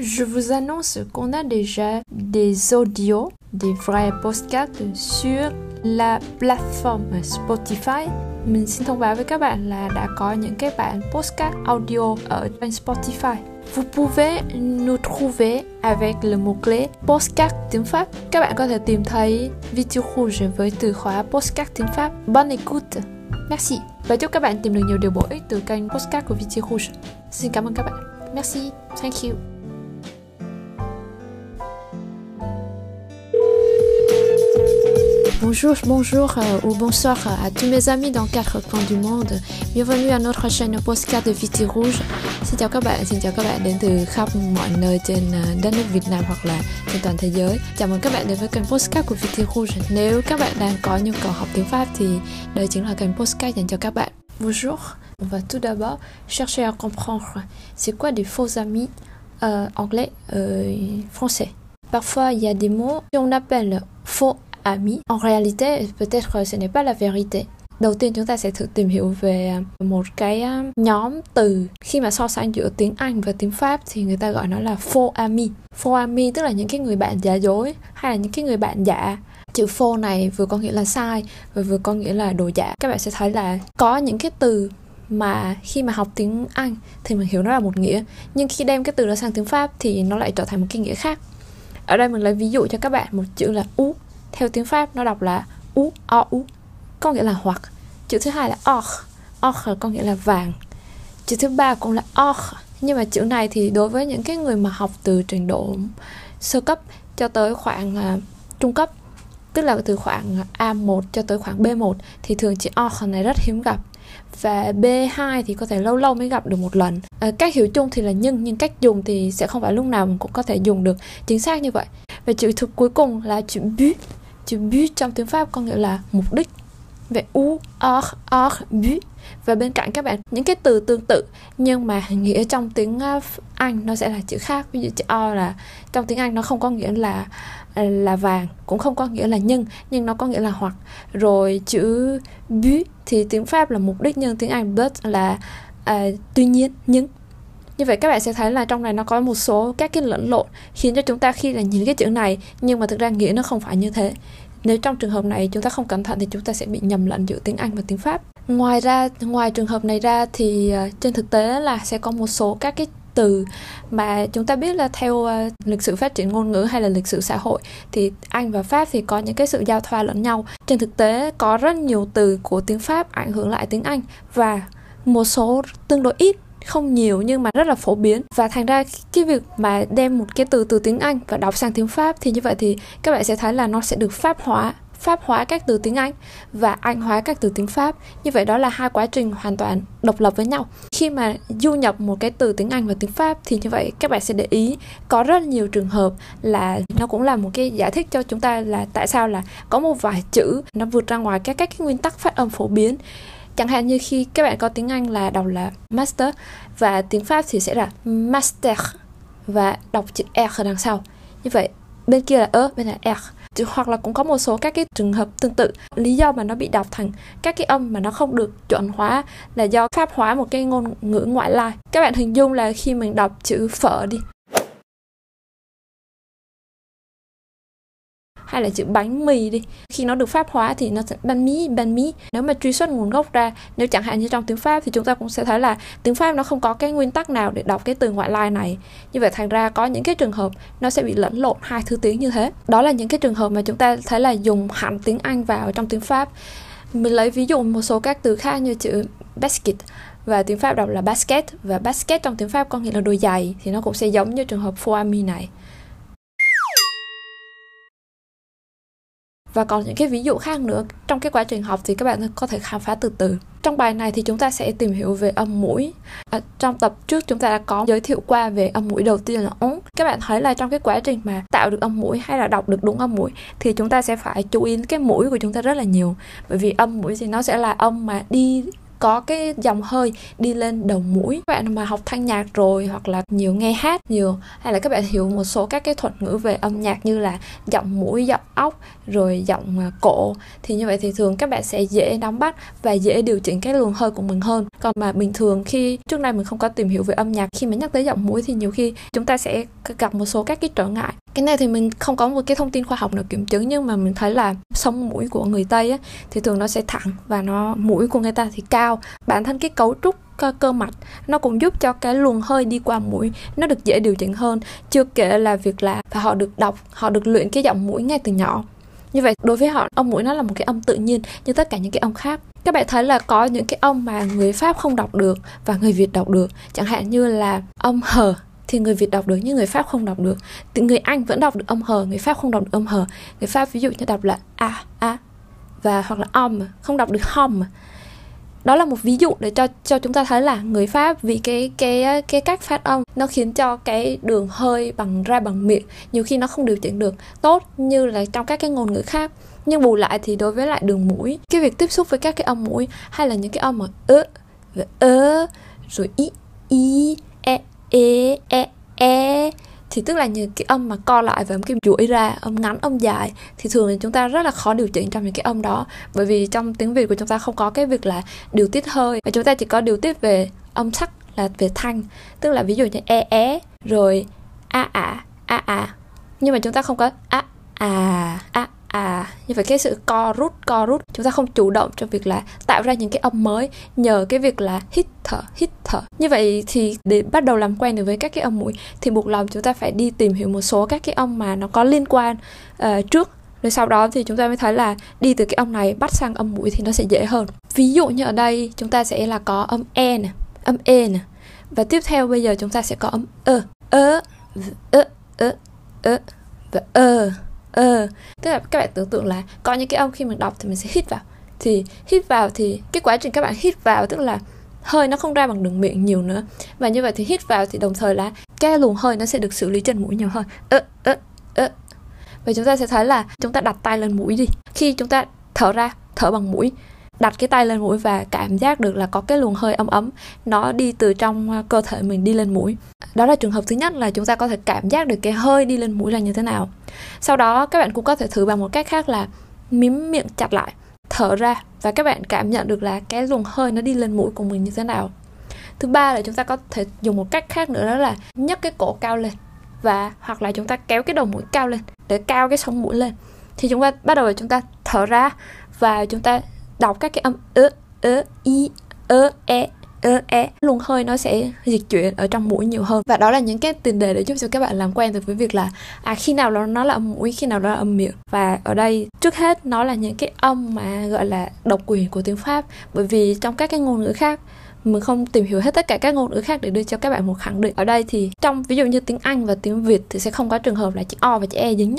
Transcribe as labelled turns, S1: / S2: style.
S1: Je vous annonce qu'on a déjà des audios, des vrais podcasts sur la plateforme Spotify. Mình xin thông báo với các bạn là đã có những cái bản podcast audio ở trên Spotify. Vous pouvez nous trouver avec le mot-clé podcast tiếng Pháp. Các bạn có thể tìm thấy Video Rouge với từ khóa podcast tiếng Pháp. Bonne écoute! Merci! Và chúc các bạn tìm được nhiều điều bổ ích từ kênh podcast của Video Rouge. Xin cảm ơn các bạn. Merci! Thank you! Bonjour, bonjour euh, ou bonsoir à tous mes amis dans quatre coins du monde. Bienvenue à notre chaîne podcast de Viti Rouge. Xin chào các bạn, xin chào các bạn đến từ khắp mọi nơi trên đất nước Việt Nam hoặc là trên toàn thế giới. Chào mừng các bạn đến với kênh podcast của Viti Rouge. Nếu các bạn đang có nhu cầu học tiếng Pháp thì đây chính là kênh podcast dành cho các bạn. Bonjour, on va tout d'abord chercher à comprendre c'est quoi des faux amis euh, anglais, euh, français. Parfois, il y a des mots qu'on appelle faux amis. En réalité, peut-être euh, ce n'est pas la vérité. Đầu tiên chúng ta sẽ thử tìm hiểu về à, một cái à, nhóm từ khi mà so sánh giữa tiếng Anh và tiếng Pháp thì người ta gọi nó là faux ami. Faux ami tức là những cái người bạn giả dối hay là những cái người bạn giả. Chữ faux này vừa có nghĩa là sai và vừa có nghĩa là đồ giả. Các bạn sẽ thấy là có những cái từ mà khi mà học tiếng Anh thì mình hiểu nó là một nghĩa nhưng khi đem cái từ đó sang tiếng Pháp thì nó lại trở thành một cái nghĩa khác. Ở đây mình lấy ví dụ cho các bạn một chữ là u theo tiếng Pháp nó đọc là u o u có nghĩa là hoặc. Chữ thứ hai là och. Och có nghĩa là vàng. Chữ thứ ba cũng là och. Nhưng mà chữ này thì đối với những cái người mà học từ trình độ sơ cấp cho tới khoảng uh, trung cấp tức là từ khoảng A1 cho tới khoảng B1 thì thường chữ och này rất hiếm gặp. Và B2 thì có thể lâu lâu mới gặp được một lần. À, cách hiểu chung thì là nhưng nhưng cách dùng thì sẽ không phải lúc nào mình cũng có thể dùng được chính xác như vậy. Và chữ thực cuối cùng là chữ but chữ but trong tiếng Pháp có nghĩa là mục đích. Về u or or but và bên cạnh các bạn những cái từ tương tự nhưng mà nghĩa trong tiếng ờ, Anh nó sẽ là chữ khác. Ví dụ chữ o là trong tiếng Anh nó không có nghĩa là ờ, là vàng cũng không có nghĩa là nhưng nhưng nó có nghĩa là hoặc. Rồi chữ but thì tiếng Pháp là mục đích nhưng tiếng Anh but là à, tuy nhiên nhưng. Như vậy các bạn sẽ thấy là trong này nó có một số các cái lẫn lộn khiến cho chúng ta khi là nhìn cái chữ này nhưng mà thực ra nghĩa nó không phải như thế nếu trong trường hợp này chúng ta không cẩn thận thì chúng ta sẽ bị nhầm lẫn giữa tiếng Anh và tiếng Pháp ngoài ra ngoài trường hợp này ra thì ờ, trên thực tế là sẽ có một số các cái từ mà chúng ta biết là theo uh, lịch sử phát triển ngôn ngữ hay là lịch sử xã hội thì Anh và Pháp thì có những cái sự giao thoa lẫn nhau. Trên thực tế có rất nhiều từ của tiếng Pháp ảnh hưởng lại tiếng Anh và một số tương đối ít không nhiều nhưng mà rất là phổ biến và thành ra cái việc mà đem một cái từ từ tiếng Anh và đọc sang tiếng Pháp thì như vậy thì các bạn sẽ thấy là nó sẽ được pháp hóa pháp hóa các từ tiếng Anh và Anh hóa các từ tiếng Pháp. Như vậy đó là hai quá trình hoàn toàn độc lập với nhau. Khi mà du nhập một cái từ tiếng Anh và tiếng Pháp thì như vậy các bạn sẽ để ý có rất nhiều trường hợp là nó cũng là một cái giải thích cho chúng ta là tại sao là có một vài chữ nó vượt ra ngoài các các cái nguyên tắc phát âm phổ biến chẳng hạn như khi các bạn có tiếng Anh là đọc là master, và tiếng Pháp thì sẽ là master, và đọc chữ R ở đằng sau. Như vậy, bên kia là ơ, bên này R. Hoặc là cũng có một số các cái trường hợp tương tự. Lý do mà nó bị đọc thành các cái âm mà nó không được chuẩn hóa là do pháp hóa một cái ngôn ngữ ngoại lai. Các bạn hình dung là khi mình đọc chữ phở đi hay là chữ bánh mì đi. Khi nó được pháp hóa thì nó sẽ bánh mì bánh mì nếu mà truy xuất nguồn gốc ra, nếu chẳng hạn như trong tiếng pháp thì chúng ta cũng sẽ thấy là tiếng pháp nó không có cái nguyên tắc nào để đọc cái từ ngoại lai này. Như vậy thành ra có những cái trường hợp nó sẽ bị lẫn lộn hai thứ tiếng như thế. Đó là những cái trường hợp mà chúng ta thấy là dùng hẳn tiếng anh vào trong tiếng pháp. Mình lấy ví dụ một số các từ khác như chữ basket và tiếng Pháp đọc là basket. Và basket trong tiếng Pháp có nghĩa là đôi giày thì nó cũng sẽ giống như trường hợp foami này. Và còn những cái ví dụ khác nữa trong cái quá trình học thì các bạn có thể khám phá từ từ. Trong bài này thì chúng ta sẽ tìm hiểu về âm mũi. À, trong tập trước chúng ta đã có giới thiệu qua về âm mũi đầu tiên là ống. Các bạn thấy là trong cái quá trình mà tạo được âm mũi hay là đọc được đúng âm mũi thì chúng ta sẽ phải chú ý cái mũi của chúng ta rất là nhiều. Bởi vì âm mũi thì nó sẽ là âm mà đi có cái dòng hơi đi lên đầu mũi. Các bạn mà học thanh nhạc rồi hoặc là nhiều nghe hát nhiều hay là các bạn hiểu một số các cái thuật ngữ về âm nhạc như là giọng mũi, giọng óc, rồi giọng à, cổ thì như vậy thì thường các bạn sẽ dễ nắm bắt và dễ điều chỉnh cái luồng hơi của mình hơn. Còn mà bình thường khi, trước đây mình không có tìm hiểu về âm nhạc, khi mà nhắc tới giọng mũi thì nhiều khi chúng ta sẽ gặp một số các cái trở ngại cái này thì mình không có một cái thông tin khoa học nào kiểm chứng nhưng mà mình thấy là sống mũi của người tây á, thì thường nó sẽ thẳng và nó mũi của người ta thì cao. Bản thân cái cấu trúc cơ, mạch nó cũng giúp cho cái luồng hơi đi qua mũi nó được dễ điều chỉnh hơn. Chưa kể là việc là và họ được đọc họ được luyện cái giọng mũi ngay từ nhỏ. Như vậy đối với họ âm mũi nó là một cái âm tự nhiên như tất cả những cái âm khác. Các bạn thấy là có những cái âm mà người pháp không đọc được và người việt đọc được. Chẳng hạn như là âm hờ thì người Việt đọc được nhưng người Pháp không đọc được. Thì người Anh vẫn đọc được âm hờ, người Pháp không đọc được âm hờ. Người Pháp ví dụ như đọc là a a và hoặc là om không đọc được hom đó là một ví dụ để cho cho chúng ta thấy là người Pháp vì cái cái cái cách phát âm nó khiến cho cái đường hơi bằng ra bằng miệng nhiều khi nó không điều chỉnh được tốt như là trong các cái ngôn ngữ khác nhưng bù lại thì đối với lại đường mũi cái việc tiếp xúc với các cái âm mũi hay là những cái âm ở ơ và ơ rồi i i e e e. Thì tức là những cái âm mà co lại và cái chuỗi ra âm ngắn âm dài, thì thường thì chúng ta rất là khó điều chỉnh trong những cái âm đó. Bởi vì trong tiếng việt của chúng ta không có cái việc là điều tiết hơi và chúng ta chỉ có điều tiết về âm sắc là về thanh. Tức là ví dụ như e é rồi a ả a ả nhưng mà chúng ta không có a a à như vậy cái sự co rút co rút. Chúng ta không chủ động trong việc là tạo ra những cái âm mới nhờ cái việc là hít thở hít thở. Như vậy thì để bắt đầu làm quen được với các cái âm mũi thì buộc lòng chúng ta phải đi tìm hiểu một số các cái âm mà nó có liên quan uh, trước. Rồi sau đó thì chúng ta mới thấy là đi từ cái âm này bắt sang âm mũi thì nó sẽ dễ hơn. Ví dụ như ở đây chúng ta sẽ là có âm e nè âm e nè. Và tiếp theo bây giờ chúng ta sẽ có âm ơ ơ ơ ơ ơ và ơ ờ tức là các bạn tưởng tượng là có những cái âm khi mình đọc thì mình sẽ hít vào. Thì hít vào thì cái quá trình các bạn hít vào tức là hơi nó không ra bằng đường miệng nhiều nữa. Và như vậy thì hít vào thì đồng thời là cái luồng hơi nó sẽ được xử lý trên mũi nhiều hơn. Ơ ơ ơ. Và chúng ta sẽ thấy là chúng ta đặt tay lên mũi đi. Khi chúng ta thở ra, thở bằng mũi đặt cái tay lên mũi và cảm giác được là có cái luồng hơi ấm ấm. Nó đi từ trong à, cơ thể mình đi lên mũi. Đó là trường hợp thứ nhất là chúng ta có thể cảm giác được cái hơi đi lên mũi là như thế nào. Sau đó, các bạn cũng có thể thử bằng một cách khác là mím miệng chặt lại, thở ra và các bạn cảm nhận được là cái luồng hơi nó đi lên mũi của mình như thế nào. Thứ ba là chúng ta có thể dùng một cách khác nữa đó là nhấc cái cổ cao lên và, hoặc là chúng ta kéo cái đầu mũi cao lên để cao cái sống mũi lên. Thì chúng ta, bắt đầu là chúng ta thở ra và chúng ta đọc các cái âm ơ ơ i ơ e ơ e luôn hơi nó sẽ dịch chuyển ở trong mũi nhiều hơn. Và đó là những cái tiền đề để giúp cho các bạn làm quen được với việc là à khi nào nó nó là âm mũi, khi nào nó là âm miệng. Và ở đây, trước hết, nó là những cái âm mà gọi là độc quyền của tiếng pháp. Bởi vì trong các cái ngôn ngữ khác, mình không tìm hiểu hết tất cả các ngôn ngữ khác để đưa cho các bạn một khẳng định. Ở đây thì trong, ví dụ như tiếng Anh và tiếng Việt thì sẽ không có trường hợp là chữ O và chữ E dính